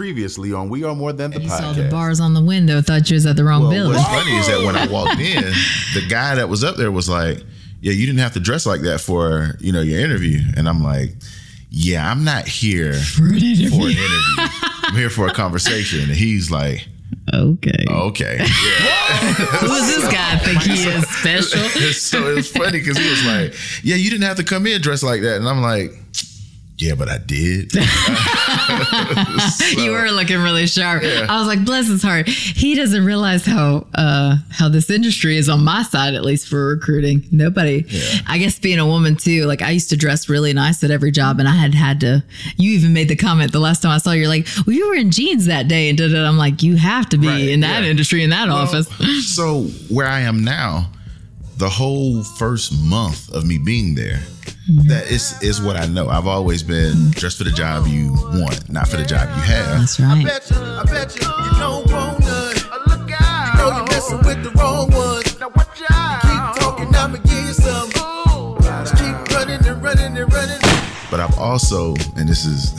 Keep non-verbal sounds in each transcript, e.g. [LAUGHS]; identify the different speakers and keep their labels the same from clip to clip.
Speaker 1: previously on We Are More Than the
Speaker 2: You
Speaker 1: Podcast.
Speaker 2: saw the bars on the window, thought you was at the wrong
Speaker 1: well,
Speaker 2: building.
Speaker 1: what's funny is that when I walked in, [LAUGHS] the guy that was up there was like, "Yeah, you didn't have to dress like that for you know your interview," and I'm like, "Yeah, I'm not here [LAUGHS]
Speaker 2: For an interview.
Speaker 1: for an interview. I'm here for a conversation." And he's like,
Speaker 2: Okay.
Speaker 1: "Okay." Yeah. [LAUGHS]
Speaker 2: Who does this guy think he is special?
Speaker 1: so it was funny because he was like, "Yeah, you didn't have to come in dressed like that," and I'm like, "Yeah, but I did." [LAUGHS]
Speaker 2: you were looking really sharp.
Speaker 1: Yeah.
Speaker 2: I was like, bless his heart. He doesn't realize how uh, how this industry is on my side, at least for recruiting. Nobody. I guess being a woman too. Like I used to dress really nice at every job, and I had had to. You even made the comment the last time I saw you. You're like, well, you were in jeans that day, and da-da. I'm like, you have to be
Speaker 1: Right,
Speaker 2: in that
Speaker 1: yeah.
Speaker 2: industry in that office. [LAUGHS]
Speaker 1: so where I am now, the whole first month of me being there, mm-hmm. that is is what I know. I've always been dressed for the job you want, not for the job you have.
Speaker 2: That's right.
Speaker 3: I bet you, I bet you, you don't want none. Look out. You know you're messing with the wrong ones. Now watch out. Keep talking, I'ma give you some. Just keep running and running and running.
Speaker 1: But I've also, and this is,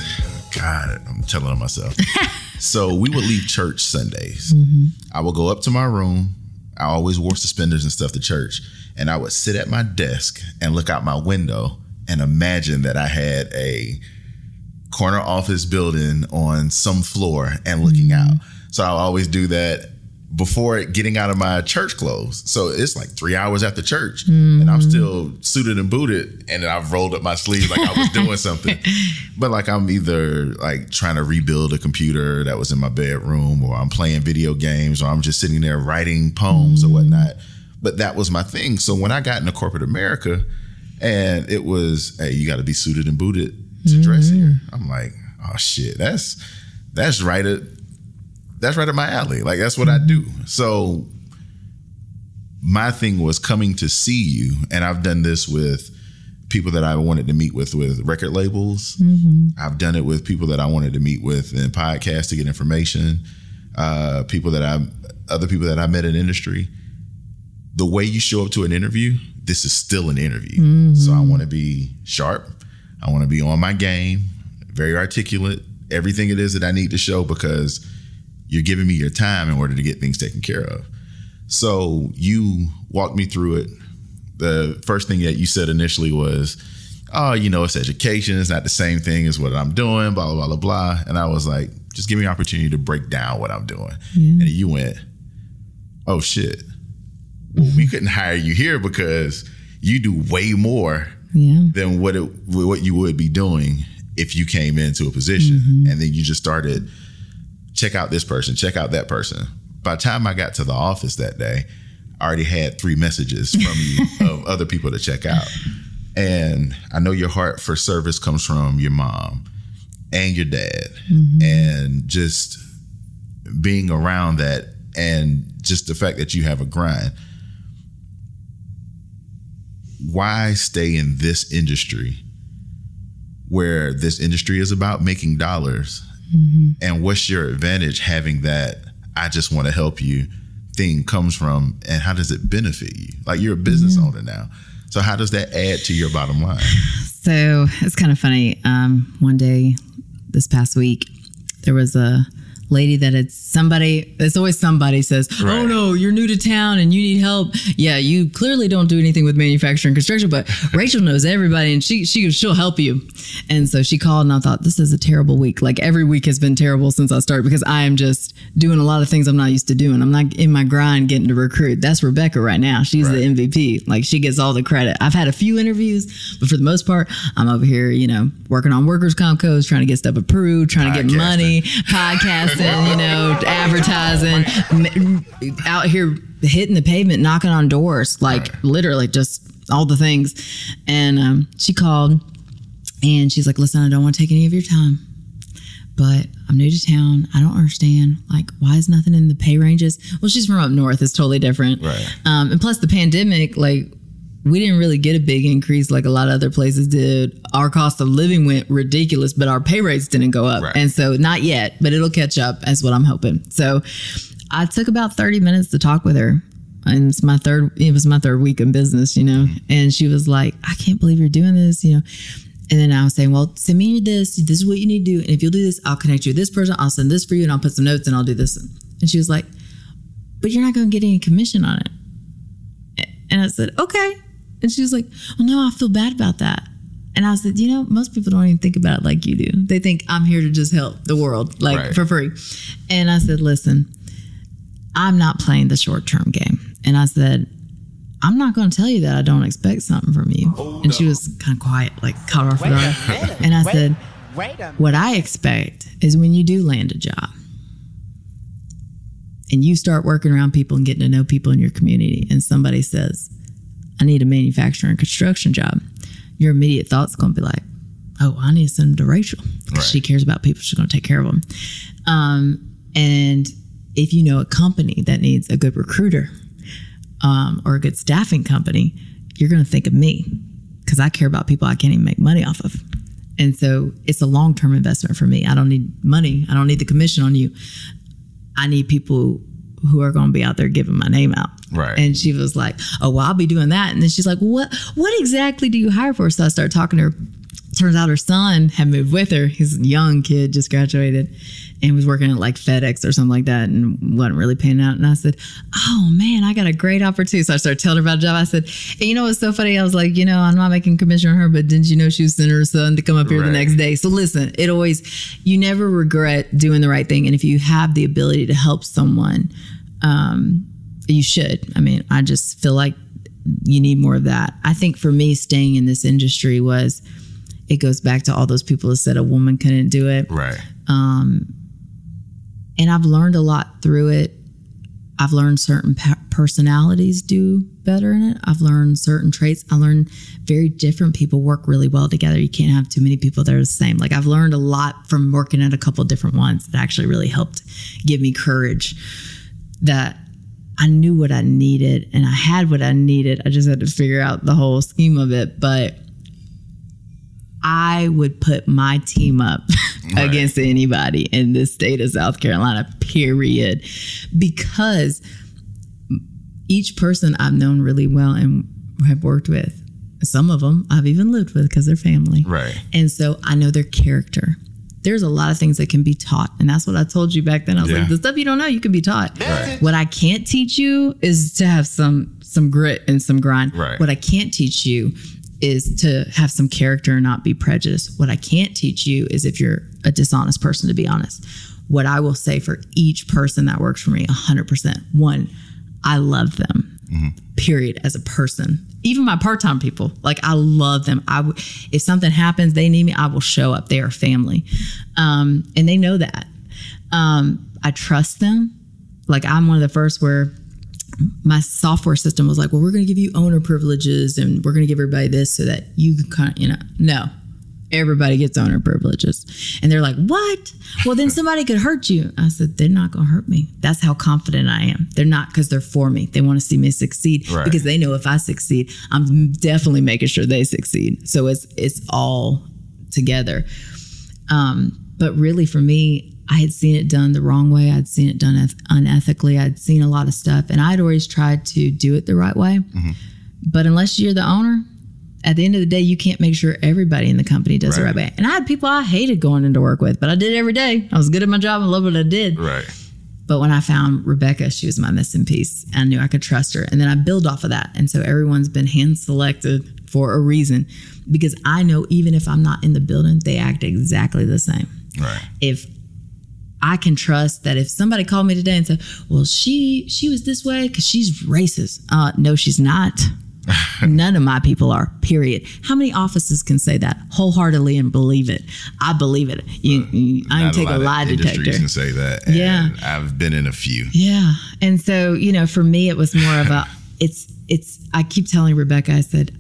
Speaker 1: God, I'm telling on myself. [LAUGHS] so we would leave church Sundays. Mm-hmm. I would go up to my room. I always wore suspenders and stuff to church. And I would sit at my desk and look out my window and imagine that I had a corner office building on some floor and looking mm-hmm. out. So I always do that before getting out of my church clothes. So it's like three hours after church, and I'm mm-hmm. still suited and booted, and I've rolled up my sleeves like I was [LAUGHS] doing something. But like I'm either like trying to rebuild a computer that was in my bedroom, or I'm playing video games, or I'm just sitting there writing poems or mm-hmm. whatnot. But that was my thing. So when I got into corporate America, and it was, hey, you got to be suited and booted to dress mm-hmm. here. I'm like, oh shit, that's that's right at that's right at my alley. Like that's what I do. So my thing was coming to see you, and I've done this with people that I wanted to meet with with record labels. I've done it with people that I wanted to meet with in podcasts to get information. Uh, people that I, other people that I met in industry. The way you show up to an interview, this is still an interview. So I want to be sharp. I want to be on my game, very articulate, everything it is that I need to show because you're giving me your time in order to get things taken care of. So you walked me through it. The first thing that you said initially was, "Oh, you know, it's education. It's not the same thing as what I'm doing." Blah blah blah blah blah. And I was like, "Just give me an opportunity to break down what I'm doing." And you went, "Oh shit, well, we mm-hmm. couldn't hire you here because you do way more
Speaker 2: Yeah.
Speaker 1: than what it what you would be doing if you came into a position mm-hmm. and then you just started check out this person, check out that person. By the time I got to the office that day, I already had three messages from you [LAUGHS] of other people to check out. And I know your heart for service comes from your mom and your dad mm-hmm. and just being around that and just the fact that you have a grind why stay in this industry where this industry is about making dollars and what's your advantage having that i just want to help you thing comes from and how does it benefit you? Like you're a business owner now. So how does that add to your bottom line? [SIGHS]
Speaker 2: So it's kind of funny. Um, one day this past week, there was a lady that it's somebody, it's always somebody says, Oh no, you're new to town and you need help. Yeah, you clearly don't do anything with manufacturing construction, but [LAUGHS] Rachel knows everybody and she, she, she'll help you. And so she called and I thought, this is a terrible week. Like every week has been terrible since I started because I am just doing a lot of things I'm not used to doing. I'm not in my grind getting to recruit. That's Rebecca right now. She's the MVP. Like she gets all the credit. I've had a few interviews, but for the most part, I'm over here, you know, working on workers' comp codes, trying to get stuff approved, trying to get money, podcasting, [LAUGHS] you know, advertising, out here hitting the pavement, knocking on doors, like literally just all the things. And um, she called and she's like, listen, I don't want to take any of your time but I'm new to town. I don't understand. Like, why is nothing in the pay ranges? Well, she's from up north. It's totally different.
Speaker 1: Right.
Speaker 2: Um, and plus, the pandemic, like, we didn't really get a big increase like a lot of other places did. Our cost of living went ridiculous, but our pay rates didn't go up.
Speaker 1: Right.
Speaker 2: And so, not yet, but it'll catch up, as what I'm hoping. So, I took about 30 minutes to talk with her. And it's my third, it was my third week in business, you know. Mm-hmm. And she was like, I can't believe you're doing this, you know And then I was saying, well, send me this. This is what you need to do. And if you'll do this, I'll connect you with this person. I'll send this for you and I'll put some notes and I'll do this. And she was like, but you're not going to get any commission on it. And I said, okay. And she was like, well, no, I feel bad about that. And I said, you know, most people don't even think about it like you do. They think I'm here to just help the world, like
Speaker 1: Right.
Speaker 2: for free. And I said, listen, I'm not playing the short term game. And I said, I'm not going to tell you that I don't expect something from you. Oh, and she was kind of quiet, like caught off
Speaker 4: Wait
Speaker 2: guard. And I
Speaker 4: Wait-
Speaker 2: said,
Speaker 4: Wait a
Speaker 2: what I expect is when you do land a job and you start working around people and getting to know people in your community, and somebody says, I need a manufacturing construction job, your immediate thought's going to be like, oh, I need to send them to Rachel. 'Cause
Speaker 1: Right.
Speaker 2: She cares about people, she's going to take care of them. Um, and if you know a company that needs a good recruiter um, or a good staffing company, you're going to think of me because I care about people I can't even make money off of. And so it's a long term investment for me. I don't need money. I don't need the commission on you. I need people who are going to be out there giving my name out.
Speaker 1: Right.
Speaker 2: And she was like, "Oh, well, I'll be doing that." And then she's like, "What? What exactly do you hire for?" So I started talking to her. Turns out her son had moved with her. He's a young kid, just graduated, and was working at like FedEx or something like that, and wasn't really paying out. And I said, "Oh man, I got a great opportunity." So I started telling her about the job. I said, "And you know what's so funny?" I was like, "You know, I'm not making commission on her, but didn't you know she was sending her son to come up here the next day?" So listen, it always you never regret doing the right thing, and if you have the ability to help someone, um, you should. I mean, I just feel like you need more of that. I think for me, staying in this industry was it goes back to all those people that said a woman couldn't do it.
Speaker 1: Right.
Speaker 2: Um, And I've learned a lot through it. I've learned certain pa- personalities do better in it. I've learned certain traits. I learned very different people work really well together. You can't have too many people that are the same. Like I've learned a lot from working at a couple different ones that actually really helped give me courage that I knew what I needed and I had what I needed. I just had to figure out the whole scheme of it. But I would put my team up [LAUGHS] against anybody in this state of South Carolina, period. Because each person I've known really well and have worked with, some of them I've even lived with because they're family.
Speaker 1: Right.
Speaker 2: And so I know their character. There's a lot of things that can be taught. And that's what I told you back then. I was
Speaker 1: Yeah.
Speaker 2: like, the stuff you don't know, you can be taught.
Speaker 1: Right.
Speaker 2: What I can't teach you is to have some some grit and some grind.
Speaker 1: Right.
Speaker 2: What I can't teach you is to have some character and not be prejudiced. What I can't teach you is if you're a dishonest person to be honest. What I will say for each person that works for me 100%. One, I love them. Period as a person. Even my part-time people, like I love them. I w- if something happens, they need me, I will show up. They are family. Um, and they know that. Um, I trust them. Like I'm one of the first where my software system was like, well, we're going to give you owner privileges and we're going to give everybody this so that you can kind of, you know, no, everybody gets owner privileges. And they're like, what? Well, then somebody could hurt you. I said, they're not going to hurt me. That's how confident I am. They're not because they're for me. They want to see me succeed
Speaker 1: Right.
Speaker 2: because they know if I succeed, I'm definitely making sure they succeed. So it's, it's all together. Um, but really, for me, I had seen it done the wrong way. I'd seen it done unethically. I'd seen a lot of stuff, and I'd always tried to do it the right way. But unless you're the owner, at the end of the day, you can't make sure everybody in the company does the
Speaker 1: Right.
Speaker 2: right way. And I had people I hated going into work with, but I did every day. I was good at my job and loved what I did.
Speaker 1: Right.
Speaker 2: But when I found Rebecca, she was my missing piece. I knew I could trust her. And then I build off of that. And so everyone's been hand selected for a reason because I know even if I'm not in the building, they act exactly the same.
Speaker 1: Right.
Speaker 2: If I can trust that if somebody called me today and said, "Well, she she was this way because she's racist," uh, no, she's not. [LAUGHS] None of my people are. Period. How many offices can say that wholeheartedly and believe it? I believe it. You, you, I can take a, lie detector.
Speaker 1: can say that. and
Speaker 2: Yeah.
Speaker 1: I've been in a few.
Speaker 2: Yeah. And so, you know, for me it was more of a [LAUGHS] it's it's I keep telling Rebecca, I said,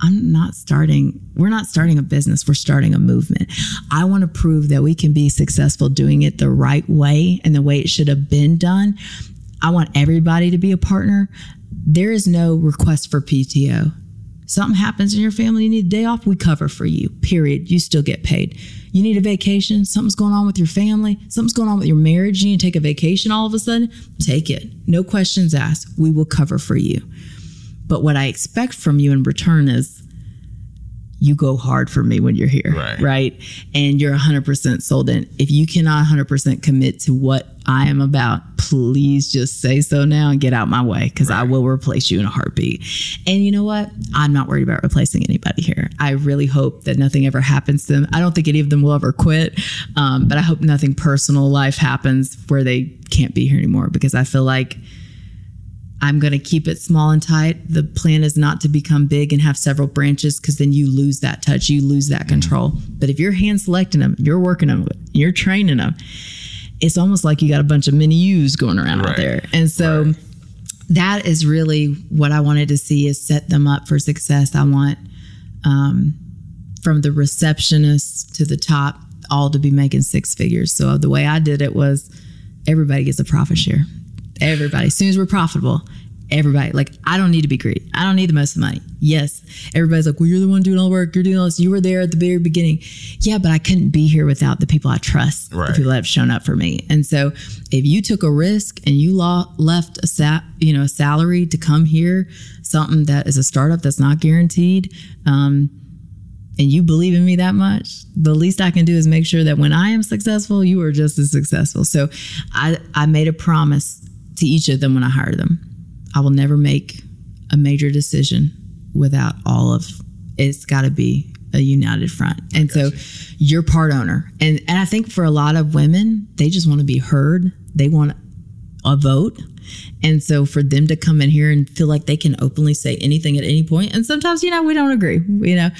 Speaker 2: I'm not starting, we're not starting a business, we're starting a movement. I want to prove that we can be successful doing it the right way and the way it should have been done. I want everybody to be a partner. There is no request for PTO. Something happens in your family, you need a day off, we cover for you. Period. You still get paid. You need a vacation, something's going on with your family, something's going on with your marriage, you need to take a vacation all of a sudden, take it. No questions asked. We will cover for you. But what I expect from you in return is you go hard for me when you're here,
Speaker 1: Right.
Speaker 2: right? And you're 100% sold in. If you cannot 100% commit to what I am about, please just say so now and get out my way because I will replace you in a heartbeat. And you know what? I'm not worried about replacing anybody here. I really hope that nothing ever happens to them. I don't think any of them will ever quit, um, but I hope nothing personal life happens where they can't be here anymore because I feel like I'm going to keep it small and tight. The plan is not to become big and have several branches because then you lose that touch, you lose that control. But if you're hand selecting them, you're working them, you're training them, it's almost like you got a bunch of mini U's going around out
Speaker 1: Right.
Speaker 2: there. And so
Speaker 1: Right.
Speaker 2: that is really what I wanted to see is set them up for success. I want um, from the receptionist to the top all to be making six figures. So the way I did it was everybody gets a profit share. Everybody. As soon as we're profitable, everybody. Like I don't need to be greedy. I don't need the most money. Yes. Everybody's like, well, you're the one doing all the work. You're doing all this. You were there at the very beginning. Yeah, but I couldn't be here without the people I trust,
Speaker 1: Right.
Speaker 2: the people that have shown up for me. And so if you took a risk and you law, left a sa- you know, a salary to come here, something that is a startup that's not guaranteed, um, and you believe in me that much, the least I can do is make sure that when I am successful, you are just as successful. So I, I made a promise to each of them when I hired them. I will never make a major decision without all of it's got to be a united front. And so you're part owner. And and I think for a lot of women, they just want to be heard. They want a vote. And so for them to come in here and feel like they can openly say anything at any point, and sometimes, you know, we don't agree, you know.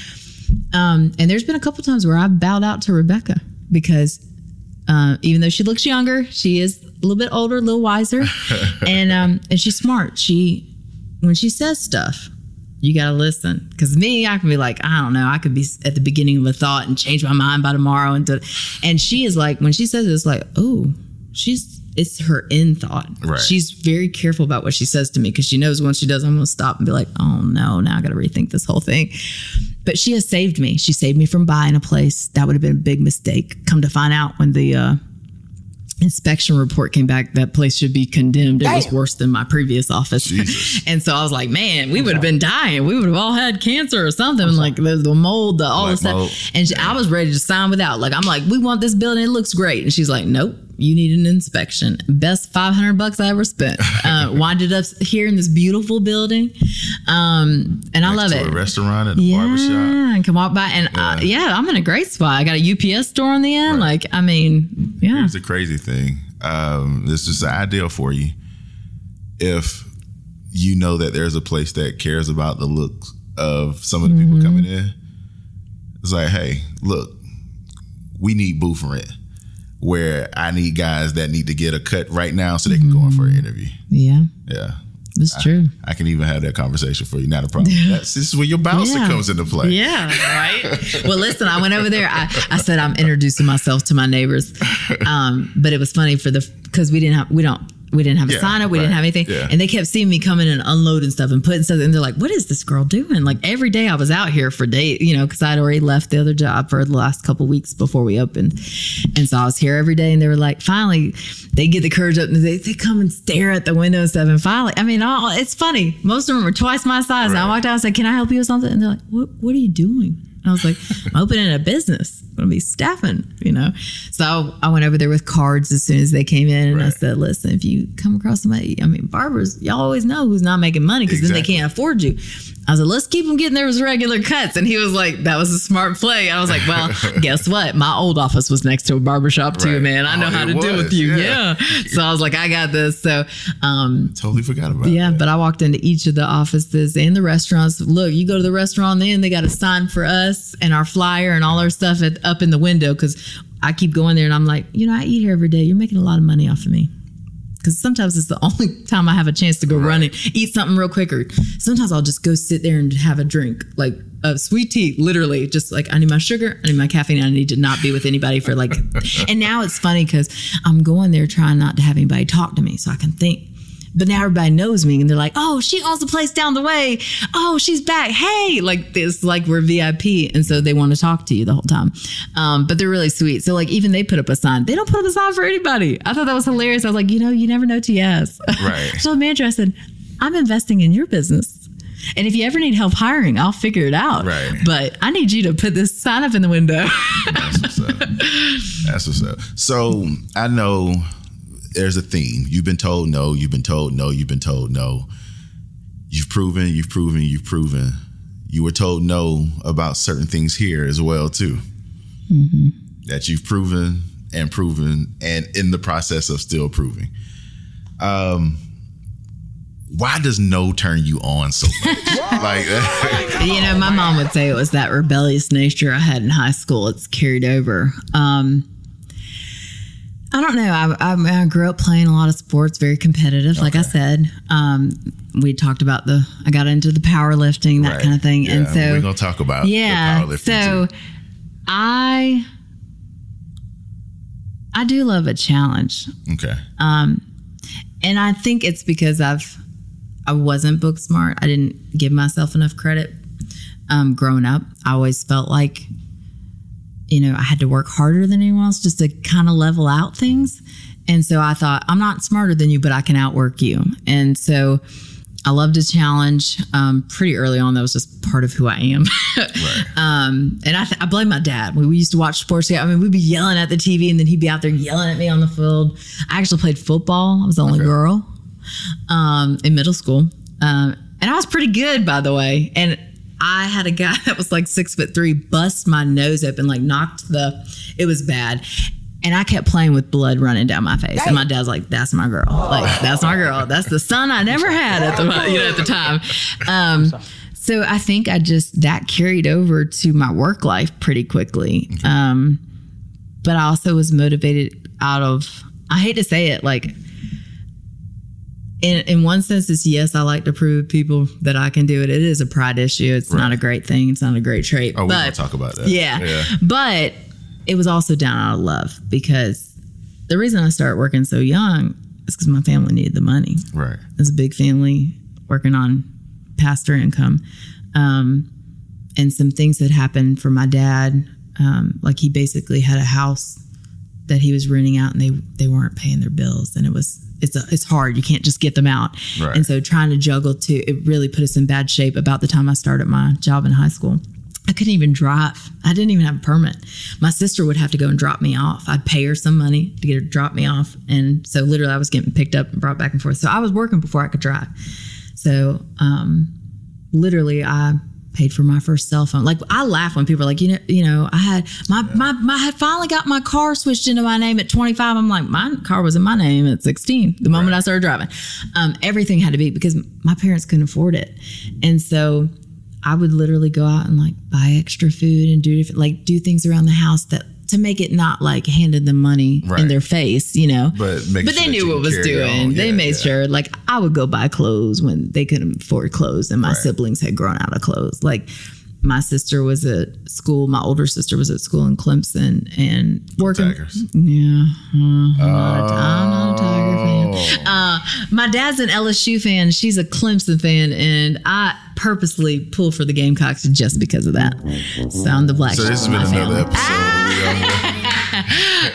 Speaker 2: Um, and there's been a couple times where I've bowed out to Rebecca because uh, even though she looks younger, she is a little bit older, a little wiser, [LAUGHS] and um, and she's smart. She when she says stuff, you got to listen. Because me, I can be like, I don't know, I could be at the beginning of a thought and change my mind by tomorrow, and do, and she is like when she says it, it's like, oh, she's it's her end thought.
Speaker 1: Right.
Speaker 2: She's very careful about what she says to me because she knows once she does, I'm going to stop and be like, oh no, now I got to rethink this whole thing. But she has saved me. She saved me from buying a place. That would have been a big mistake. Come to find out when the uh, inspection report came back, that place should be condemned. It was worse than my previous office. [LAUGHS] And so I was like, man, we would have been dying. We would have all had cancer or something. Like the, the mold, the all
Speaker 1: Black
Speaker 2: this stuff.
Speaker 1: mold.
Speaker 2: And she, I was ready to sign without. Like, I'm like, we want this building. It looks great. And she's like, nope. You need an inspection. Best 500 bucks I ever spent. [LAUGHS] Uh, winded up here in this beautiful building. Um, and I love it.
Speaker 1: a restaurant and a
Speaker 2: Yeah,
Speaker 1: barbershop.
Speaker 2: and can walk by, and yeah.
Speaker 1: Yeah.
Speaker 2: yeah, I'm in a great spot. I got a UPS store on the end.
Speaker 1: Right.
Speaker 2: Like, I mean, yeah,
Speaker 1: Here's the crazy thing. Um, this is ideal for you. If you know that there's a place that cares about the looks of some of the
Speaker 2: Mm-hmm.
Speaker 1: people coming in, it's like, hey, look, we need booth rent. Where I need guys that need to get a cut right now so they can go in for an
Speaker 2: Mm-hmm.
Speaker 1: interview.
Speaker 2: yeah,
Speaker 1: Yeah.
Speaker 2: It's true.
Speaker 1: I can even have that conversation for you. Not a problem. [LAUGHS] That's, this is where your bouncer
Speaker 2: Yeah.
Speaker 1: comes into play.
Speaker 2: Yeah, right. well, listen, I went over there. I, I said I'm introducing myself to my neighbors, um, but it was funny for the because we didn't have we don't we didn't have a
Speaker 1: Yeah,
Speaker 2: sign up, we didn't have anything,
Speaker 1: yeah.
Speaker 2: and they kept seeing me coming and unloading stuff and putting stuff, and they're like, "What is this girl doing?" Like every day I was out here for days, you know, because I'd already left the other job for the last couple weeks before we opened, and so I was here every day, and they were like, finally, they get the courage up and they, they come and stare at the window and stuff, and finally, I mean, all, it's funny. Most of them are twice my size. And I walked out and said, "Can I help you with something?" And they're like, "What? What are you doing?" And I was like, "I'm opening a business. I'm gonna be staffing." You know. So I went over there with cards as soon as they came in, and I said, "Listen, if you come across somebody, I mean, barbers, y'all always know who's not making money because then they can't afford you." I was like, "Let's keep them getting their regular cuts," and he was like, "That was a smart play." I was like, "Well, [LAUGHS] guess what? My old office was next to a barbershop too,
Speaker 1: Right.
Speaker 2: man. I know
Speaker 1: Oh,
Speaker 2: how to deal with you."
Speaker 1: yeah.
Speaker 2: Yeah. So I was like, "I got this." So. um
Speaker 1: Totally forgot about it.
Speaker 2: yeah,
Speaker 1: that.
Speaker 2: but I walked into each of the offices and the restaurants. Look, you go to the restaurant, then they got a sign for us and our flyer and all our stuff at, up in the window because I keep going there and I'm like, you know, I eat here every day. You're making a lot of money off of me. Because sometimes it's the [LAUGHS] only time I have a chance to go run and eat something real quick. Or sometimes I'll just go sit there and have a drink, like a sweet tea, literally. Just like I need my sugar, I need my caffeine, I need to not be with anybody for like. [LAUGHS] and now it's funny because I'm going there trying not to have anybody talk to me so I can think. But now everybody knows me and they're like, oh, she owns the place down the way. Oh, she's back. Hey, like this, like we're VIP. And so they want to talk to you the whole time. Um, but they're really sweet. So like even they put up a sign. They don't put up a sign for anybody. I thought that was hilarious. I was like, you know, you never know ask.
Speaker 1: Right. [LAUGHS]
Speaker 2: so the manager, I said, I'm investing in your business. And if you ever need help hiring, I'll figure it out.
Speaker 1: Right.
Speaker 2: But I need you to put this sign up in the window.
Speaker 1: That's what's up. That's what's up. So I know there's a theme. You've been told no. You've been told no. You've been told no. You've proven. You've proven. You've proven. You were told no about certain things here as well too. That you've proven and proven, and in the process of still proving. Um, why does no turn you on so much? [LAUGHS] like, [LAUGHS]
Speaker 2: you know, my mom would say it was that rebellious nature I had in high school. It's carried over. Um, I don't know. I, I, I grew up playing a lot of sports, very competitive. Like I said, um, we talked about the. I got into the powerlifting, that
Speaker 1: Right.
Speaker 2: kind of thing, and so
Speaker 1: we're gonna talk about
Speaker 2: yeah.
Speaker 1: powerlifting
Speaker 2: So
Speaker 1: too.
Speaker 2: I I do love a challenge.
Speaker 1: Okay.
Speaker 2: And I think it's because I've I wasn't book smart. I didn't give myself enough credit. Um, growing up, I always felt like, you know, I had to work harder than anyone else just to kind of level out things. And so I thought, I'm not smarter than you, but I can outwork you. And so I loved a challenge. Um, pretty early on, that was just part of who I am. [LAUGHS]
Speaker 1: Right.
Speaker 2: Um, and I, th- I blame my dad. We, we used to watch sports. I mean, we'd be yelling at the TV, and then he'd be out there yelling at me on the field. I actually played football. I was the only girl um, in middle school, um, and I was pretty good, by the way. And I had a guy [LAUGHS] that was like six foot three bust my nose open, like knocked the. It was bad. And I kept playing with blood running down my face, and my dad's like, "That's my girl. Like, that's my girl. That's the son I never had at the you know at the time." Um, so I think I just that carried over to my work life pretty quickly. Um, but I also was motivated out of I hate to say it, like in in one sense, it's yes, I like to prove people that I can do it. It is a pride issue. It's not a great thing. It's not a great trait.
Speaker 1: Oh, we're
Speaker 2: but
Speaker 1: gonna talk about that.
Speaker 2: yeah.
Speaker 1: Yeah.
Speaker 2: But it was also down out of love because the reason I started working so young is because my family needed the money.
Speaker 1: Right.
Speaker 2: It's a big family working on pastor income. Um, and some things that happened for my dad. Um, like he basically had a house that he was renting out and they, they weren't paying their bills. And it was, it's a, it's hard. You can't just get them out.
Speaker 1: Right.
Speaker 2: And so trying to juggle two, it really put us in bad shape about the time I started my job in high school. I couldn't even drive. I didn't even have a permit. My sister would have to go and drop me off. I'd pay her some money to get her to drop me off. And so literally I was getting picked up and brought back and forth. So I was working before I could drive. So um, literally I paid for my first cell phone. Like I laugh when people are like, you know, you know, I had my my, my I had finally got my car switched into my name at 25. I'm like, my car was in my name at 16, the moment I started driving. Um, everything had to be because my parents couldn't afford it. And so I would literally go out and like buy extra food and do different like do things around the house that to make it not like handed them money
Speaker 1: Right.
Speaker 2: in their face, you know.
Speaker 1: But make
Speaker 2: but they knew what was doing.
Speaker 1: on.
Speaker 2: They made
Speaker 1: yeah.
Speaker 2: sure like I would go buy clothes when they couldn't afford clothes and my
Speaker 1: Right.
Speaker 2: siblings had grown out of clothes. Like my sister was at school, my older sister was at school in Clemson and working.
Speaker 1: Tigers.
Speaker 2: Yeah. uh, I'm not a- I'm not a Tiger fan.
Speaker 1: Oh.
Speaker 2: Uh, my dad's an LSU fan. She's a Clemson fan, and I purposely pull for the Gamecocks just because of that. So I'm the black.
Speaker 1: So this has been another episode.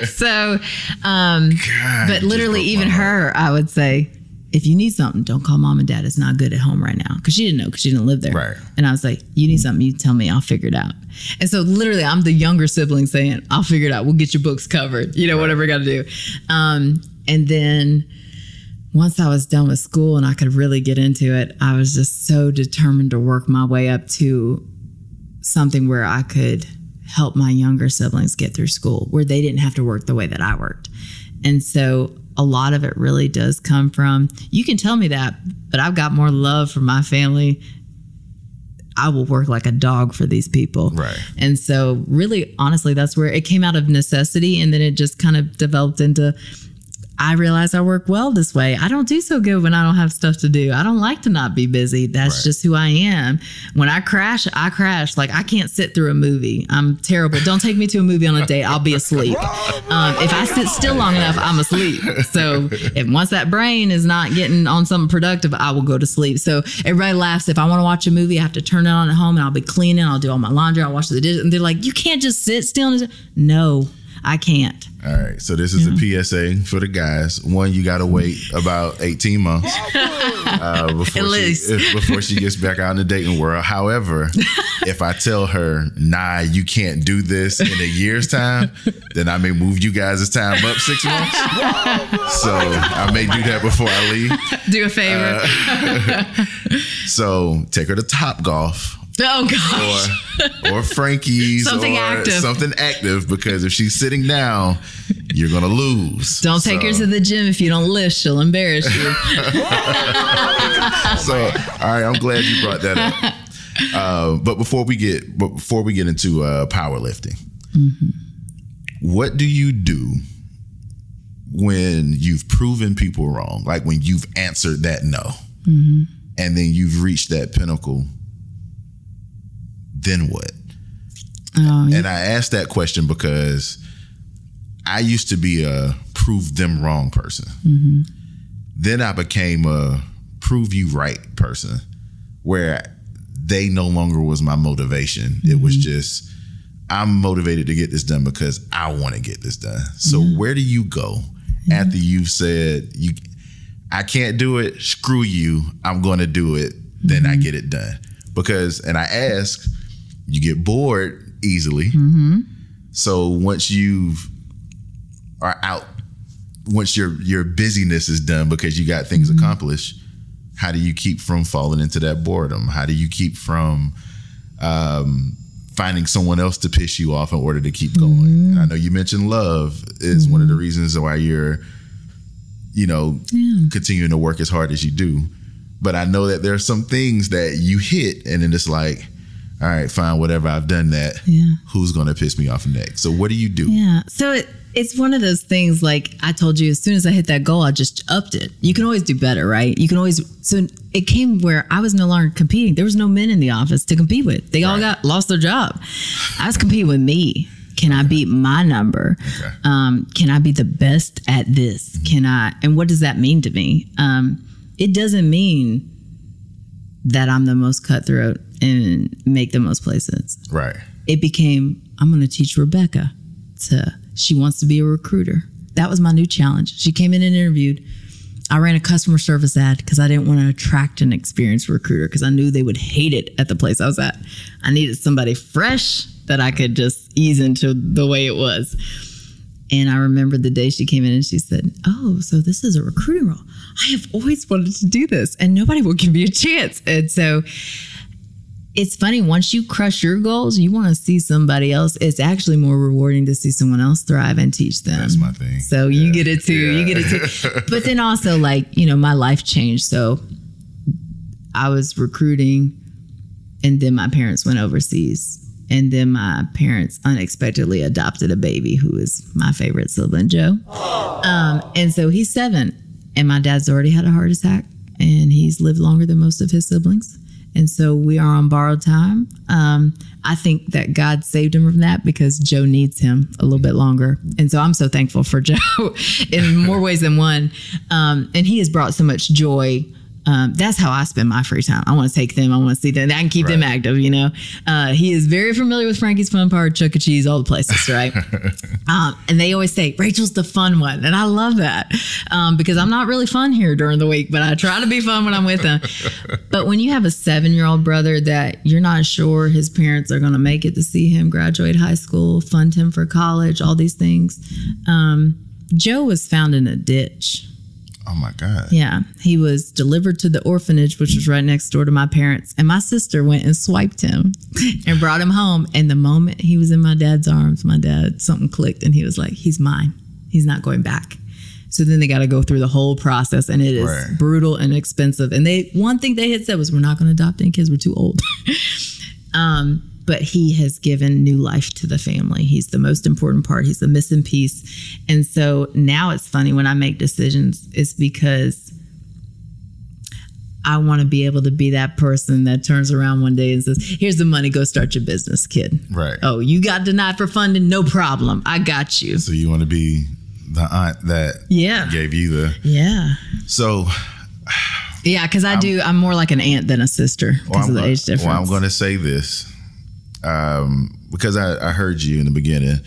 Speaker 1: of [LAUGHS]
Speaker 2: So, um,
Speaker 1: God,
Speaker 2: but literally, even her, I would say, if you need something, don't call mom and dad. It's not good at home right now because she didn't know because she didn't live there.
Speaker 1: Right.
Speaker 2: And I was like, you need something, you tell me, I'll figure it out. And so, literally, I'm the younger sibling saying, I'll figure it out. We'll get your books covered. You know, whatever we got to do. Um, and then once I was done with school and I could really get into it, I was just so determined to work my way up to something where I could help my younger siblings get through school, where they didn't have to work the way that I worked. And so a lot of it really does come from you can tell me that, but I've got more love for my family. I will work like a dog for these people.
Speaker 1: Right.
Speaker 2: And so, really, honestly, that's where it came out of necessity. And then it just kind of developed into I realize I work well this way. I don't do so good when I don't have stuff to do. I don't like to not be busy. That's
Speaker 1: Right.
Speaker 2: just who I am. When I crash, I crash. Like I can't sit through a movie. I'm terrible. Don't take me to a movie on a date. I'll be asleep. Um, if I sit still long enough, I'm asleep. So if once that brain is not getting on something productive, I will go to sleep. So everybody laughs. If I want to watch a movie, I have to turn it on at home and I'll be cleaning. I'll do all my laundry. I'll wash the dishes. And they're like, you can't just sit still. And no. I can't.
Speaker 1: All right. So this is a PSA for the guys. One, you got to wait about 18 months [LAUGHS] uh, before,
Speaker 2: At
Speaker 1: she, if- before she gets back out in the dating world. However, [LAUGHS] if I tell her, nah, you can't do this in a year's time, then I may move you guys' time up six months. [LAUGHS] so I may do that before I leave.
Speaker 2: Do a favor.
Speaker 1: Uh, So take her to Top Golf.
Speaker 2: Oh gosh.
Speaker 1: or or Frankie's
Speaker 2: Something
Speaker 1: or
Speaker 2: active.
Speaker 1: something active because if she's sitting down, you're gonna lose.
Speaker 2: Don't take her to the gym if you don't lift. She'll embarrass you. [LAUGHS]
Speaker 1: So all right, I'm glad you brought that up. Uh, but before we get but before we get into uh, powerlifting, what do you do when you've proven people wrong? Like when you've answered that no, and then you've reached that pinnacle. Then what?
Speaker 2: Oh, yeah.
Speaker 1: And I asked that question because I used to be a prove them wrong person. Mm-hmm. Then I became a prove you right person where they no longer was my motivation. It was mm-hmm. just, I'm motivated to get this done because I want to get this done. So mm-hmm. where do you go after you've said you I can't do it, screw you, I'm gonna do it, then I get it done. Because and I ask, you get bored easily. Mm-hmm. So once you are out, once your your busyness is done because you got things mm-hmm. accomplished, how do you keep from falling into that boredom? How do you keep from um, finding someone else to piss you off in order to keep going? Mm-hmm. I know you mentioned love is one of the reasons why you're, you know, continuing to work as hard as you do. But I know that there are some things that you hit, and then it's like, all right, fine, whatever, I've done that.
Speaker 2: Yeah.
Speaker 1: Who's going to piss me off next? So what do you do?
Speaker 2: Yeah. So it, it's one of those things like I told you, as soon as I hit that goal, I just upped it. You can always do better, right? You can always. So it came where I was no longer competing. There was no men in the office to compete with. They all
Speaker 1: Right.
Speaker 2: got lost their job. I was competing with me. Can I beat my number?
Speaker 1: Okay.
Speaker 2: Um, can I be the best at this? Can I? And what does that mean to me? Um, it doesn't mean that I'm the most cutthroat and make the most places
Speaker 1: Right.
Speaker 2: it became I'm going to teach Rebecca to she wants to be a recruiter. That was my new challenge. She came in and interviewed. I ran a customer service ad because I didn't want to attract an experienced recruiter because I knew they would hate it at the place I was at. I needed somebody fresh that I could just ease into the way it was. And I remember the day she came in and she said, Oh, so this is a recruiting role. I have always wanted to do this and nobody will give me a chance. And so it's funny once you crush your goals you want to see somebody else it's actually more rewarding to see someone else thrive and teach them
Speaker 1: That's my thing.
Speaker 2: so you get it too you get it too but then also like you know my life changed so i was recruiting and then my parents went overseas and then my parents unexpectedly adopted a baby who is my favorite sibling joe um, and so he's seven and my dad's already had a heart attack and he's lived longer than most of his siblings and so we are on borrowed time. Um, I think that God saved him from that because Joe needs him a little bit longer. And so I'm so thankful for [LAUGHS] Joe in more ways than one. Um, and he has brought so much joy. Um, that's how I spend my free time. I want to take them. I want to see them. I can keep them active, you know. Uh, he is very familiar with Frankie's Fun Park, Chuck E. Cheese, all the places, right? [LAUGHS] um, and they always say Rachel's the fun one, and I love that um, because I'm not really fun here during the week, but I try to be fun when I'm with them. [LAUGHS] but when you have a seven year old brother that you're not sure his parents are going to make it to see him graduate high school, fund him for college, all these things, um, Joe was found in a ditch.
Speaker 1: Oh my God.
Speaker 2: Yeah, he was delivered to the orphanage, which was right next door to my parents. And my sister went and swiped him [LAUGHS] and brought him home. And the moment he was in my dad's arms, my dad, something clicked and he was like, he's mine. He's not going back. So then they got to go through the whole process and it is
Speaker 1: Right.
Speaker 2: brutal and expensive. And they, one thing they had said was, we're not going to adopt any kids. We're too old. [LAUGHS] um, but he has given new life to the family. He's the most important part. He's the missing piece. And so now it's funny when I make decisions, it's because I want to be able to be that person that turns around one day and says, Here's the money, go start your business, kid.
Speaker 1: Right.
Speaker 2: Oh, you got denied for funding? No problem. I got you.
Speaker 1: So you want to be the aunt that
Speaker 2: Yeah.
Speaker 1: gave you the.
Speaker 2: Yeah.
Speaker 1: So
Speaker 2: Yeah, because I do, I'm more like an aunt than a sister because
Speaker 1: well,
Speaker 2: of the
Speaker 1: gonna,
Speaker 2: age difference.
Speaker 1: well, I'm going to say this um, because I, I heard you in the beginning.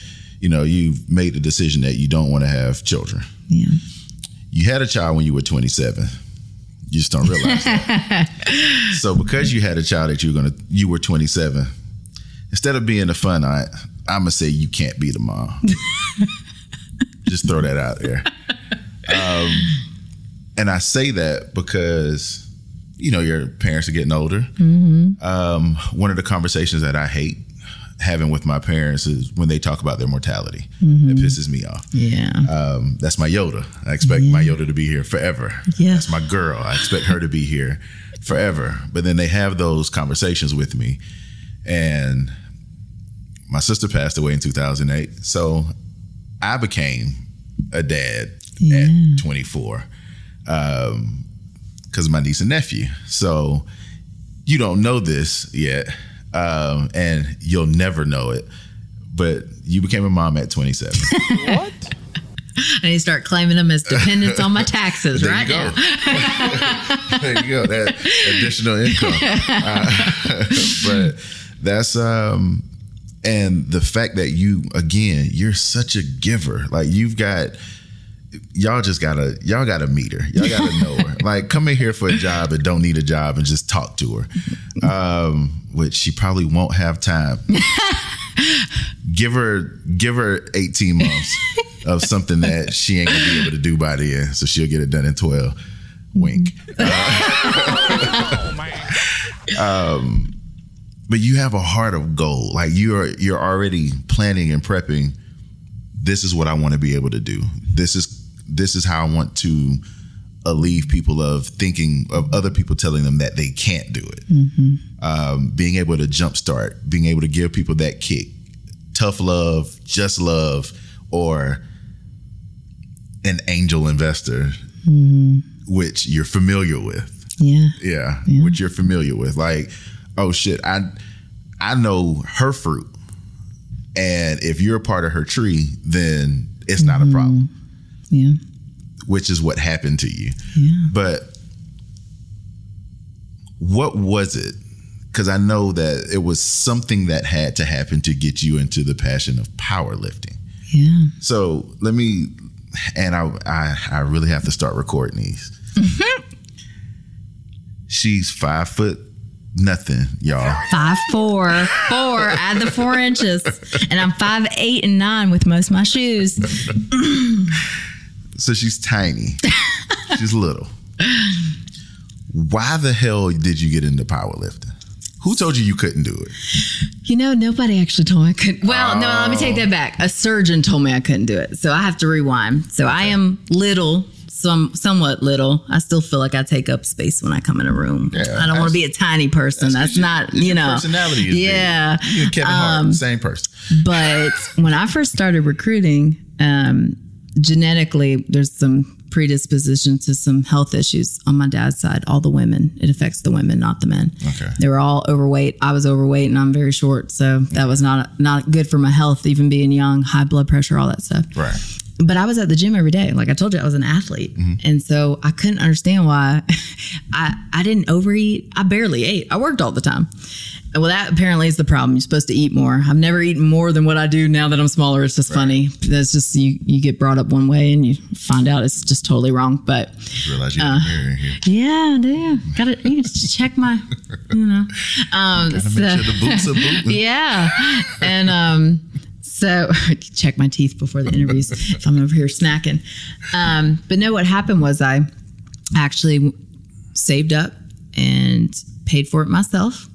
Speaker 1: you know, you've made the decision that you don't want to have children.
Speaker 2: Yeah.
Speaker 1: You had a child when you were 27. You just don't realize that. [LAUGHS] so because you had a child that you were gonna you were 27, instead of being the fun aunt, I'm gonna say you can't be the mom. [LAUGHS] just throw that out there. Um, and I say that because you know your parents are getting older. Um, one of the conversations that I hate having with my parents is when they talk about their mortality. It pisses me off.
Speaker 2: Yeah.
Speaker 1: Um, that's my Yoda. I expect my Yoda to be here forever.
Speaker 2: Yeah.
Speaker 1: That's my girl. I expect her to be here forever. But then they have those conversations with me. And my sister passed away in 2008. So I became a dad
Speaker 2: Yeah.
Speaker 1: at 24 because of my niece and nephew. So you don't know this yet, um, and you'll never know it. But you became a mom at 27. [LAUGHS]
Speaker 3: What? [LAUGHS]
Speaker 2: I need to start claiming them as dependents on my taxes [LAUGHS]
Speaker 1: There
Speaker 2: right
Speaker 1: you go.
Speaker 2: now.
Speaker 1: there you go. That additional income. Uh, but that's um and the fact that you again, you're such a giver. Like you've got y'all just gotta y'all gotta meet her. Y'all gotta know her. [LAUGHS] Like come in here for a job and don't need a job and just talk to her. Um, which she probably won't have time. [LAUGHS] give her give her 18 months of something that she ain't gonna be able to do by the end. So she'll get it done in 12. Wink.
Speaker 3: Oh [LAUGHS] man.
Speaker 1: but you have a heart of gold. Like you're you're already planning and prepping. This is what I want to be able to do. This is this is how I want to alleviate people of thinking of other people telling them that they can't do it. Mm-hmm. Um, being able to jumpstart, being able to give people that kick, tough love, just love, or an angel investor, mm-hmm. which you're familiar with.
Speaker 2: Yeah.
Speaker 1: Yeah, which you're familiar with. Like, oh shit, I I know her fruit, and if you're a part of her tree, then it's not a mm-hmm. problem.
Speaker 2: Yeah.
Speaker 1: Which is what happened to you.
Speaker 2: Yeah.
Speaker 1: But what was it? Because I know that it was something that had to happen to get you into the passion of powerlifting.
Speaker 2: Yeah.
Speaker 1: So let me, and I, I, I really have to start recording these. Mm-hmm. She's five foot nothing, y'all.
Speaker 2: Five four four. Add the four inches, and I'm five eight and nine with most of my shoes. [LAUGHS]
Speaker 1: So she's tiny. [LAUGHS] she's little. Why the hell did you get into powerlifting? Who told you you couldn't do it?
Speaker 2: You know, nobody actually told me I could. Well, no, let me take that back. A surgeon told me I couldn't do it, so I have to rewind. So I am little, some somewhat little. I still feel like I take up space when I come in a room.
Speaker 1: Yeah,
Speaker 2: I don't want to be a tiny person. That's,
Speaker 1: your-
Speaker 2: not, you know.
Speaker 1: personality
Speaker 2: yeah.
Speaker 1: Kevin Hart, same person.
Speaker 2: but when I first started recruiting, um, genetically, there's some predisposition to some health issues on my dad's side. All the women, it affects the women, not the men.
Speaker 1: Okay.
Speaker 2: They were all overweight. I was overweight, and I'm very short, so that was not not good for my health. Even being young, high blood pressure, all that stuff
Speaker 1: Right.
Speaker 2: But I was at the gym every day. Like I told you, I was an athlete. And so I couldn't understand why [LAUGHS] I, I didn't overeat. I barely ate. I worked all the time. Well, that apparently is the problem. You're supposed to eat more. I've never eaten more than what I do now that I'm smaller. It's just funny. That's just you. You get brought up one way and you find out it's just totally wrong. But
Speaker 1: Realize you have a mirror in here.
Speaker 2: yeah, I. Got to you check my, you know. [LAUGHS] Um,
Speaker 1: Gotta
Speaker 2: so-
Speaker 1: make sure the boots are [LAUGHS] booting.
Speaker 2: yeah. And um, so [LAUGHS] check my teeth before the interviews if I'm over here snacking. Um, but no, what happened was I actually saved up and paid for it myself.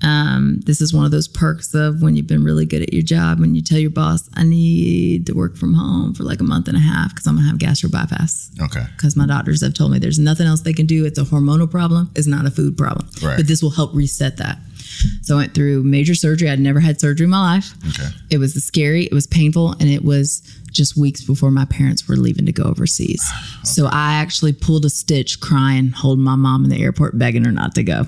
Speaker 2: Um, this is one of those perks of when you've been really good at your job when you tell your boss, I need to work from home for like a month and a half because I'm gonna have gastric bypass
Speaker 1: Okay.
Speaker 2: because my doctors have told me there's nothing else they can do. It's a hormonal problem. It's not a food problem.
Speaker 1: Right.
Speaker 2: But this will help reset that. So I went through major surgery. I'd never had surgery in my life.
Speaker 1: Okay.
Speaker 2: It was scary. It was painful, and it was just weeks before my parents were leaving to go overseas. [SIGHS] So I actually pulled a stitch, crying, holding my mom in the airport, begging her not to go.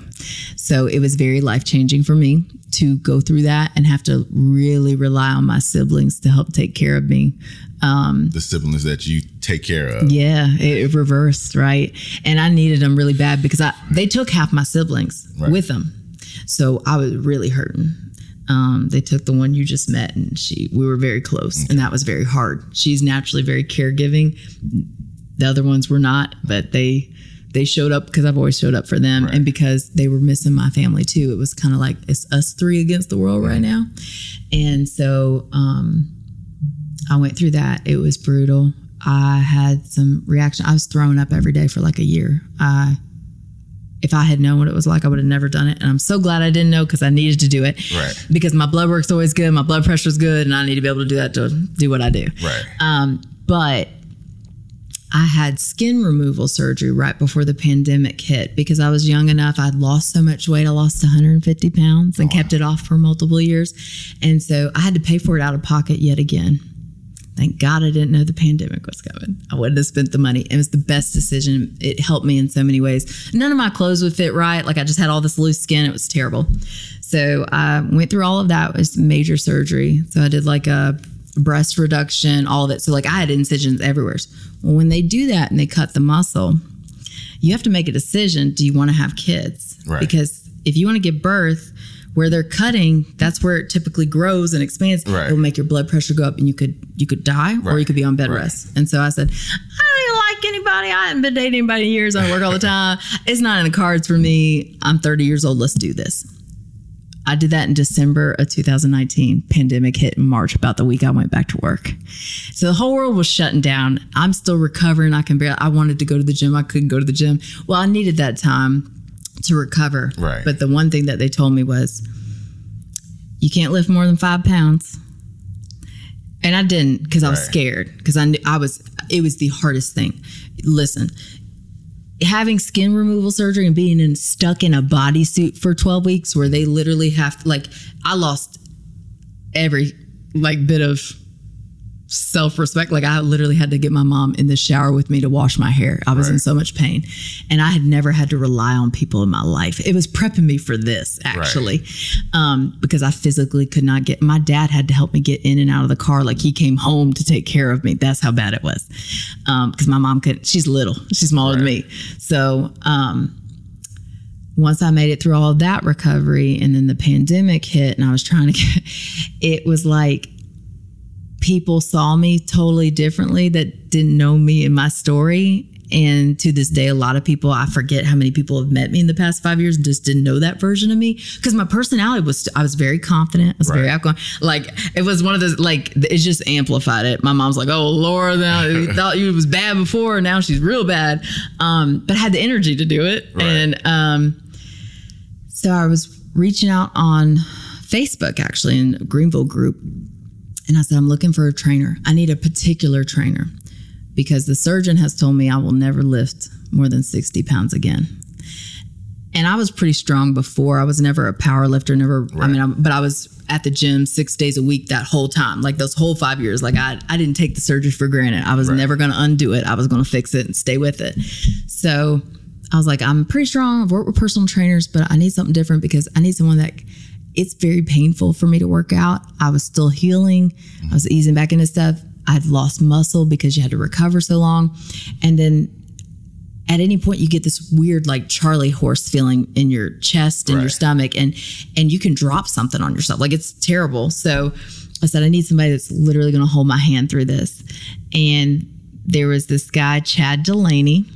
Speaker 2: So it was very life changing for me to go through that and have to really rely on my siblings to help take care of me.
Speaker 1: Um, the siblings that you take care of.
Speaker 2: Yeah, it, it reversed, right? And I needed them really bad because I they took half my siblings
Speaker 1: Right.
Speaker 2: with them, so I was really hurting. Um, they took the one you just met, and she we were very close, and that was very hard. She's naturally very caregiving. The other ones were not, but they they showed up because I've always showed up for them,
Speaker 1: Right.
Speaker 2: and because they were missing my family too. It was kind of like it's us three against the world right now, and so um, I went through that. It was brutal. I had some reaction. I was throwing up every day for like a year. I if I had known what it was like, I would have never done it. And I'm so glad I didn't know because I needed to do it.
Speaker 1: Right.
Speaker 2: Because my blood work's always good, my blood pressure's good, and I need to be able to do that to do what I do.
Speaker 1: Right.
Speaker 2: Um, but I had skin removal surgery right before the pandemic hit because I was young enough. I'd lost so much weight. I lost 150 pounds and kept it off for multiple years. And so I had to pay for it out of pocket yet again. Thank God I didn't know the pandemic was coming. I wouldn't have spent the money. It was the best decision. It helped me in so many ways. None of my clothes would fit right. Like I just had all this loose skin. It was terrible. So I went through all of that. It was major surgery. So I did like a breast reduction, all of it. So like I had incisions everywhere. Well, when they do that and they cut the muscle, you have to make a decision. Do you want to have kids?
Speaker 1: Right.
Speaker 2: Because if you want to give birth, where they're cutting, that's where it typically grows and expands.
Speaker 1: Right.
Speaker 2: It will make your blood pressure go up, and you could you could die, or you could be on bed
Speaker 1: Right.
Speaker 2: rest. And so I said, I don't even like anybody. I haven't been dating anybody in years. I work all the time. It's not in the cards for me. I'm 30 years old. Let's do this. I did that in December of 2019. Pandemic hit in March, about the week I went back to work. So the whole world was shutting down. I'm still recovering. I can barely, I wanted to go to the gym. I couldn't go to the gym. Well, I needed that time to recover.
Speaker 1: Right.
Speaker 2: But the one thing that they told me was, you can't lift more than five pounds. And I didn't because I was
Speaker 1: Right.
Speaker 2: scared because I knew I was, it was the hardest thing. Listen, having skin removal surgery and being in, stuck in a bodysuit for 12 weeks where they literally have like, I lost every like bit of self respect. Like, I literally had to get my mom in the shower with me to wash my hair. I was in so much pain. And I had never had to rely on people in my life. It was prepping me for this, actually, um, because I physically could not get, my dad had to help me get in and out of the car. Like, he came home to take care of me. That's how bad it was. Because my mom could, she's little, she's smaller than me. So, um, once I made it through all that recovery and then the pandemic hit and I was trying to get, it was like people saw me totally differently that didn't know me and my story. And to this day, a lot of people, I forget how many people have met me in the past five years and just didn't know that version of me. Because my personality was, I was very confident. I was very outgoing. Like, it was one of those, like, it just amplified it. My mom's like, oh, Laura, now you [LAUGHS] thought you was bad before. Now she's real bad. Um, but I had the energy to do it.
Speaker 1: Right.
Speaker 2: And, um, so I was reaching out on Facebook actually in a Greenville group. And I said, I'm looking for a trainer. I need a particular trainer because the surgeon has told me I will never lift more than 60 pounds again. And I was pretty strong before. I was never a power lifter, never, I mean, I, but I was at the gym six days a week that whole time, like those whole five years. Like I, I didn't take the surgery for granted. I was
Speaker 1: Right.
Speaker 2: never going to undo it. I was going to fix it and stay with it. So I was like, I'm pretty strong. I've worked with personal trainers, but I need something different because I need someone that it's very painful for me to work out. I was still healing. I was easing back into stuff. I'd lost muscle because you had to recover so long. And then at any point you get this weird like Charlie horse feeling in your chest and your stomach and and you can drop something on yourself. Like it's terrible. So I said I need somebody that's literally going to hold my hand through this. And there was this guy Chad Delaney.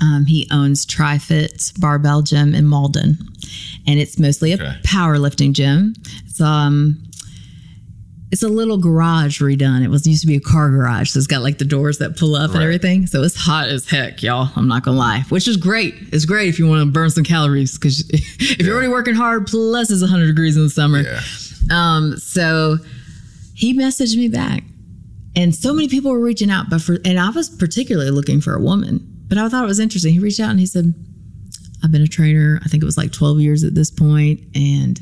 Speaker 2: Um, he owns TriFit Barbell Gym in Mauldin, and it's mostly a
Speaker 1: Okay.
Speaker 2: powerlifting gym. It's um, it's a little garage redone. It was used to be a car garage, so it's got like the doors that pull up and everything. So it's hot as heck, y'all. I'm not gonna lie, which is great. It's great if you want to burn some calories because [LAUGHS] if you're already working hard, plus it's 100 degrees in the summer.
Speaker 1: Yeah.
Speaker 2: Um, so he messaged me back, and so many people were reaching out, but for and I was particularly looking for a woman, but I thought it was interesting. He reached out and he said, "I've been a trainer. I think it was like 12 years at this point, and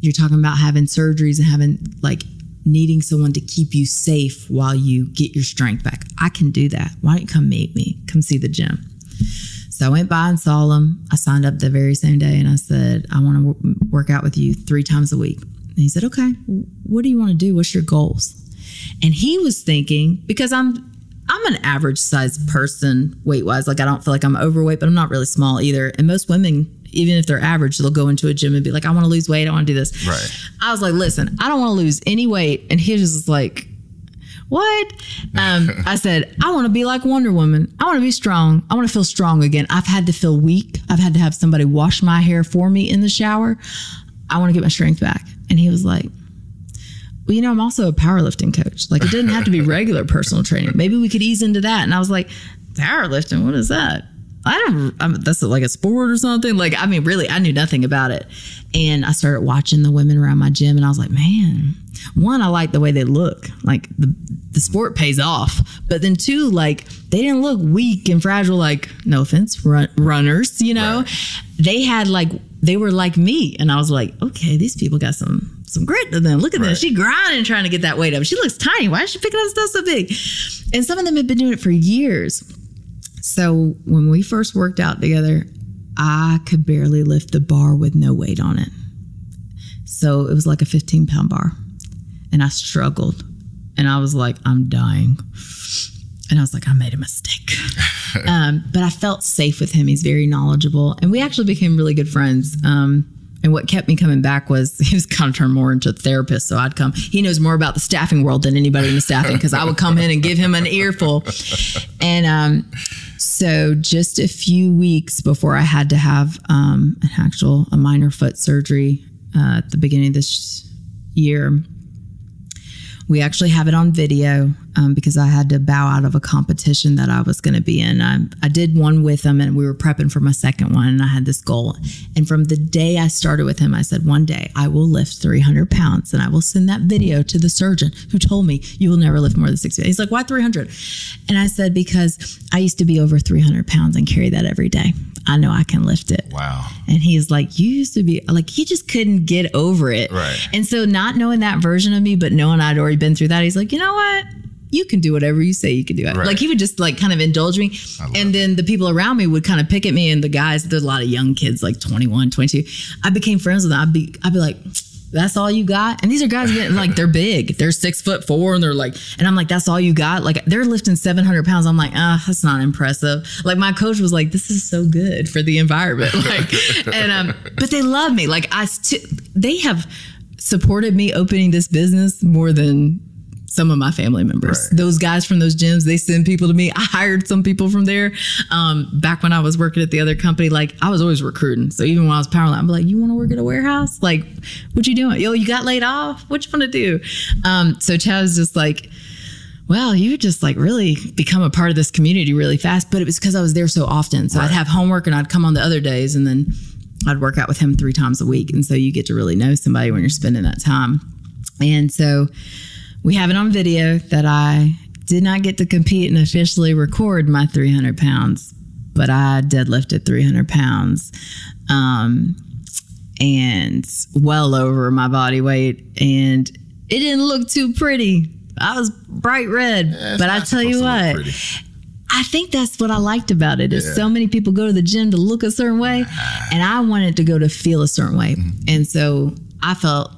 Speaker 2: you're talking about having surgeries and having like." Needing someone to keep you safe while you get your strength back. I can do that. Why don't you come meet me? Come see the gym. So I went by and saw him. I signed up the very same day and I said, I want to w- work out with you three times a week. And he said, Okay, what do you want to do? What's your goals? And he was thinking, because I'm I'm an average sized person weight wise. Like I don't feel like I'm overweight, but I'm not really small either. And most women even if they're average, they'll go into a gym and be like, I want to lose weight. I want to do this.
Speaker 1: Right.
Speaker 2: I was like, listen, I don't want to lose any weight. And he was just like, what? Um, [LAUGHS] I said, I want to be like Wonder Woman. I want to be strong. I want to feel strong again. I've had to feel weak. I've had to have somebody wash my hair for me in the shower. I want to get my strength back. And he was like, you know, I'm also a powerlifting coach. Like, it didn't have to be [LAUGHS] regular personal training. Maybe we could ease into that. And I was like, powerlifting, what is that? I don't, I mean, that's like a sport or something. Like, I mean, really, I knew nothing about it. And I started watching the women around my gym, and I was like, man, one, I like the way they look. Like, the, the sport pays off. But then, two, like, they didn't look weak and fragile, like, no offense, run, runners, you know? They had like, they were like me. And I was like, okay, these people got some some grit to them. Look at.
Speaker 1: Right.
Speaker 2: She grinding trying to get that weight up. She looks tiny. Why is she picking up stuff so big? And some of them have been doing it for years. So when we first worked out together, I could barely lift the bar with no weight on it. So it was like a 15 pound bar. And I struggled. And I was like, I'm dying. And I was like, I made a mistake. [LAUGHS] um, but I felt safe with him. He's very knowledgeable. And we actually became really good friends. Um, and what kept me coming back was [LAUGHS] he was kind of turned more into a therapist. So I'd come. He knows more about the staffing world than anybody in the staffing because I would come in and give him an earful. And um, so just a few weeks before I had to have um, an actual a minor foot surgery uh, at the beginning of this year, we actually have it on video um, because I had to bow out of a competition that I was going to be in. I, I did one with him and we were prepping for my second one, and I had this goal. And from the day I started with him, I said, One day I will lift 300 pounds and I will send that video to the surgeon who told me you will never lift more than 60. He's like, Why 300? And I said, Because I used to be over 300 pounds and carry that every day. I know I can lift it.
Speaker 1: Wow.
Speaker 2: And he's like, You used to be like, he just couldn't get over it.
Speaker 1: Right.
Speaker 2: And so, not knowing that version of me, but knowing I'd already been through that, he's like, You know what? You can do whatever you say you can do.
Speaker 1: Right.
Speaker 2: Like, he would just like kind of indulge me. And then the people around me would kind of pick at me. And the guys, there's a lot of young kids, like 21, 22. I became friends with them. I'd be, I'd be like, that's all you got? And these are guys getting like they're big. They're six foot four and they're like, and I'm like, that's all you got? Like they're lifting 700 pounds. I'm like, ah, that's not impressive. Like my coach was like, this is so good for the environment. [LAUGHS] Like, and um, but they love me. Like I, st- they have supported me opening this business more than some of my family members.
Speaker 1: Right.
Speaker 2: Those guys from those gyms, they send people to me. [LAUGHS] I hired some people from there. Um, back when I was working at the other company, like I was always recruiting. So even when I was power line, I'm like, you want to work at a warehouse? Like, what you doing? Yo, you got laid off? What you want to do? Um, so Chad was just like, well, you just like really become a part of this community really fast. But it was because I was there so often. So I'd have homework and I'd come on the other days and then I'd work out with him three times a week. And so you get to really know somebody when you're spending that time. And so we have it on video that I did not get to compete and officially record my 300 pounds, but I deadlifted 300 pounds. Um, and well over my body weight. And it didn't look too pretty. I was bright red, but I tell you
Speaker 1: supposed to look
Speaker 2: what. I think that's what I liked about it. Is
Speaker 1: Yeah.
Speaker 2: so many people go to the gym to look a certain way, and I wanted to go to feel a certain way.
Speaker 1: Mm-hmm.
Speaker 2: And so I felt,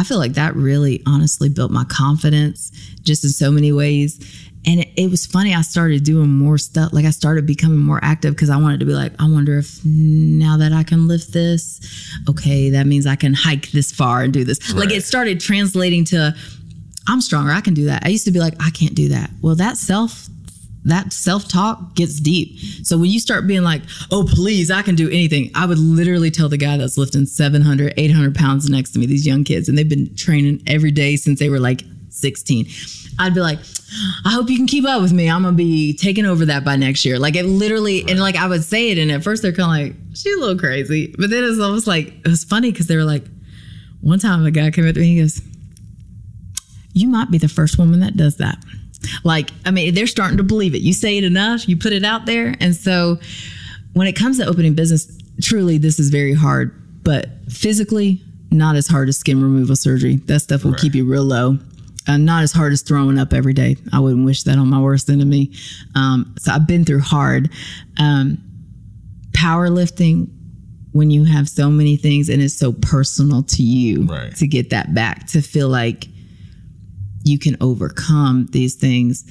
Speaker 2: I feel like that really honestly built my confidence just in so many ways. And it, it was funny. I started doing more stuff. Like I started becoming more active because I wanted to be like, I wonder if now that I can lift this, okay, that means I can hike this far and do this. Like it started translating to, I'm stronger. I can do that. I used to be like, I can't do that. Well, that self that self talk gets deep. So when you start being like, oh, please, I can do anything, I would literally tell the guy that's lifting 700, 800 pounds next to me, these young kids, and they've been training every day since they were like 16. I'd be like, I hope you can keep up with me. I'm gonna be taking over that by next year. Like it literally, and like I would say it, and at first they're kind of like, she's a little crazy, but then it's almost like it was funny because they were like, one time a guy came up to me, he goes, you might be the first woman that does that. Like, I mean, they're starting to believe it. You say it enough, you put it out there. And so when it comes to opening business, truly, this is very hard, but physically, not as hard as skin removal surgery. That stuff will keep you real low. Uh, not as hard as throwing up every day. I wouldn't wish that on my worst enemy. Um, so I've been through hard. Um, powerlifting, when you have so many things and it's so personal to you
Speaker 1: Right.
Speaker 2: to get that back, to feel like you can overcome these things.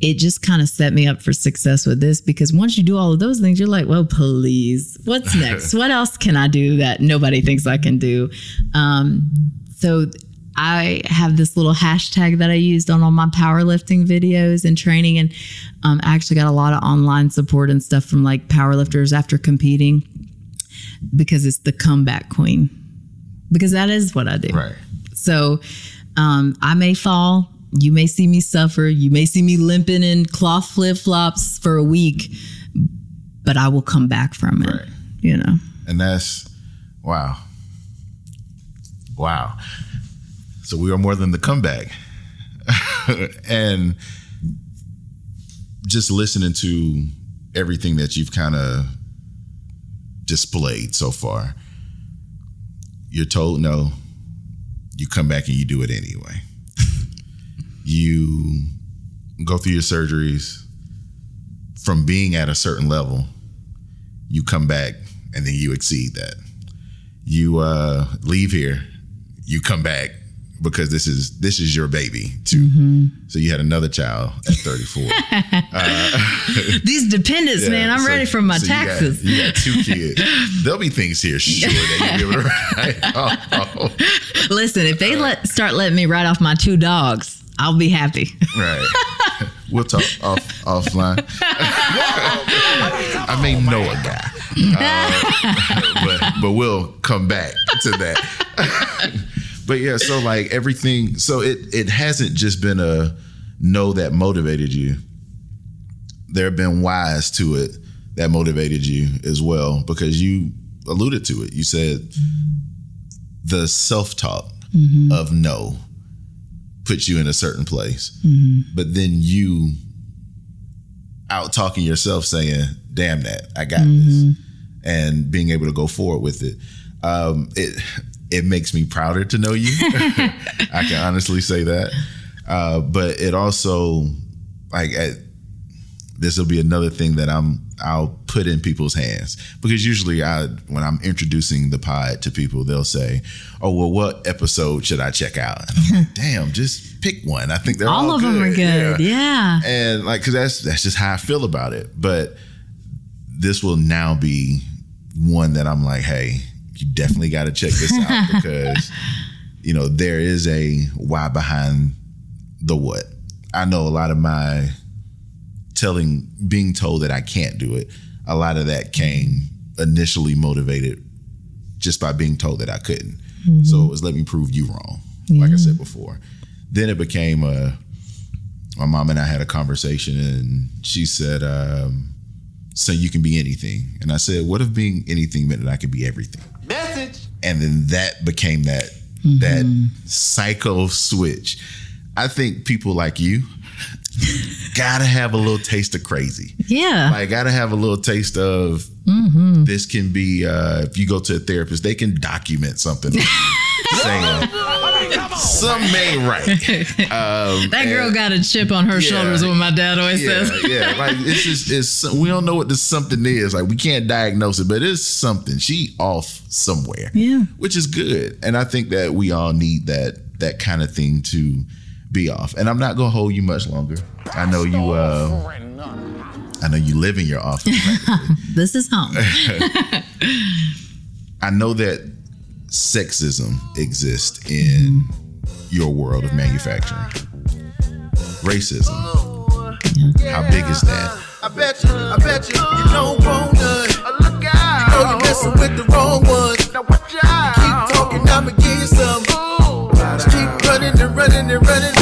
Speaker 2: it just kind of set me up for success with this because once you do all of those things, you're like, well, please, what's [LAUGHS] next? what else can I do that nobody thinks I can do? Um, so I have this little hashtag that I used on all my powerlifting videos and training, and um, I actually got a lot of online support and stuff from like powerlifters after competing because it's the comeback queen. Because that is what I do.
Speaker 1: Right.
Speaker 2: So um, I may fall. You may see me suffer. You may see me limping in cloth flip flops for a week, but I will come back from it.
Speaker 1: Right.
Speaker 2: You know.
Speaker 1: And that's wow. Wow. So we are more than the comeback. [LAUGHS] and just listening to everything that you've kind of displayed so far, you're told no, you come back and you do it anyway. you go through your surgeries from being at a certain level, you come back and then you exceed that. You uh, leave here, you come back because this is this is your baby too. So you had another child at 34. [LAUGHS]
Speaker 2: These dependents,
Speaker 1: Yeah,
Speaker 2: man, I'm
Speaker 1: so-
Speaker 2: ready for my
Speaker 1: so you got-
Speaker 2: taxes.
Speaker 1: You got, two [LAUGHS] kids. There'll be things here, sure, that you'll be able to write [LAUGHS] off.
Speaker 2: Listen, if they let start letting me write off my two dogs, I'll be happy.
Speaker 1: Right. We'll talk off offline. I may know a guy, uh, but but we'll come back to that. But yeah, so like everything, so it it hasn't just been a no that motivated you. There have been whys to it that motivated you as well because you alluded to it. You said the self talk mm-hmm. of no puts you in a certain place. Mm-hmm. But then you out talking yourself saying, damn that, I got this. Mm-hmm. And being able to go forward with it. Um, it it makes me prouder to know you. [LAUGHS] I can honestly say that. Uh, but it also like this will be another thing that I'm I'll put in people's hands because usually I when I'm introducing the pod to people they'll say, "Oh well, what episode should I check out?" And I'm like, [LAUGHS] Damn, just pick one. I think they're all,
Speaker 2: All of them are good. Yeah.
Speaker 1: and like because that's that's just how I feel about it. But this will now be one that I'm like, hey, you definitely got to check this out [LAUGHS] because you know there is a why behind the what. I know a lot of my telling, being told that I can't do it. A lot of that came initially motivated just by being told that I couldn't. So it was let me prove you wrong, like I said before. Then it became a my mom and I had a conversation, and she said, um, "So you can be anything." And I said, "What if being anything meant that I could be everything?" And then that became that mm-hmm. that psycho switch. I think people like you gotta have a little taste of crazy.
Speaker 2: Yeah.
Speaker 1: Like, gotta have a little taste of this. Can be uh, if you go to a therapist, they can document something [LAUGHS] saying some may right. [LAUGHS] Um,
Speaker 2: that girl
Speaker 1: and-
Speaker 2: got a chip on her
Speaker 1: Yeah.
Speaker 2: shoulders, what my dad always
Speaker 1: yeah,
Speaker 2: says.
Speaker 1: yeah. Like it's just it's we don't know what this something is. Like we can't diagnose it, but it's something. She off somewhere.
Speaker 2: Yeah.
Speaker 1: which is good, and I think that we all need that that kind of thing to be off. And I'm not gonna hold you much longer. I know you. Uh, I know you live in your office. [LAUGHS]
Speaker 2: This is home. [LAUGHS]
Speaker 1: I know that sexism exists in your world of manufacturing. Racism. How big is that?
Speaker 3: I bet you, I bet you, you don't want none. Look out. You know you're messing with the wrong ones. Now watch out. Keep talking, I'ma give you some. Just keep running and running and running.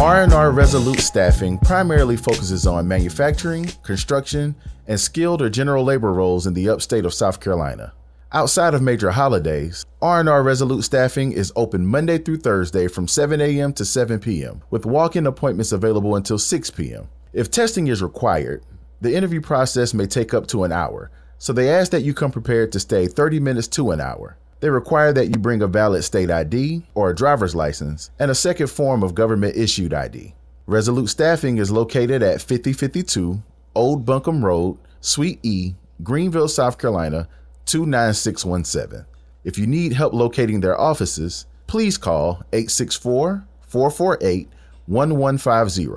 Speaker 1: R&R Resolute Staffing primarily focuses on manufacturing, construction, and skilled or general labor roles in the upstate of South Carolina. Outside of major holidays, R&R Resolute Staffing is open Monday through Thursday from 7 a.m. to 7 p.m., with walk-in appointments available until 6 p.m. If testing is required, the interview process may take up to an hour, so they ask that you come prepared to stay 30 minutes to an hour. They require that you bring a valid state ID or a driver's license and a second form of government issued ID. Resolute Staffing is located at 5052 Old Buncombe Road, Suite E, Greenville, South Carolina 29617. If you need help locating their offices, please call 864 448 1150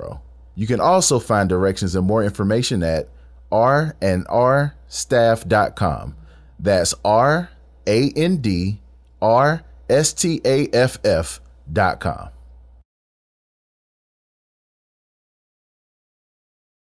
Speaker 1: You can also find directions and more information at rnrstaff.com. That's R A N D R S T A F F dot com.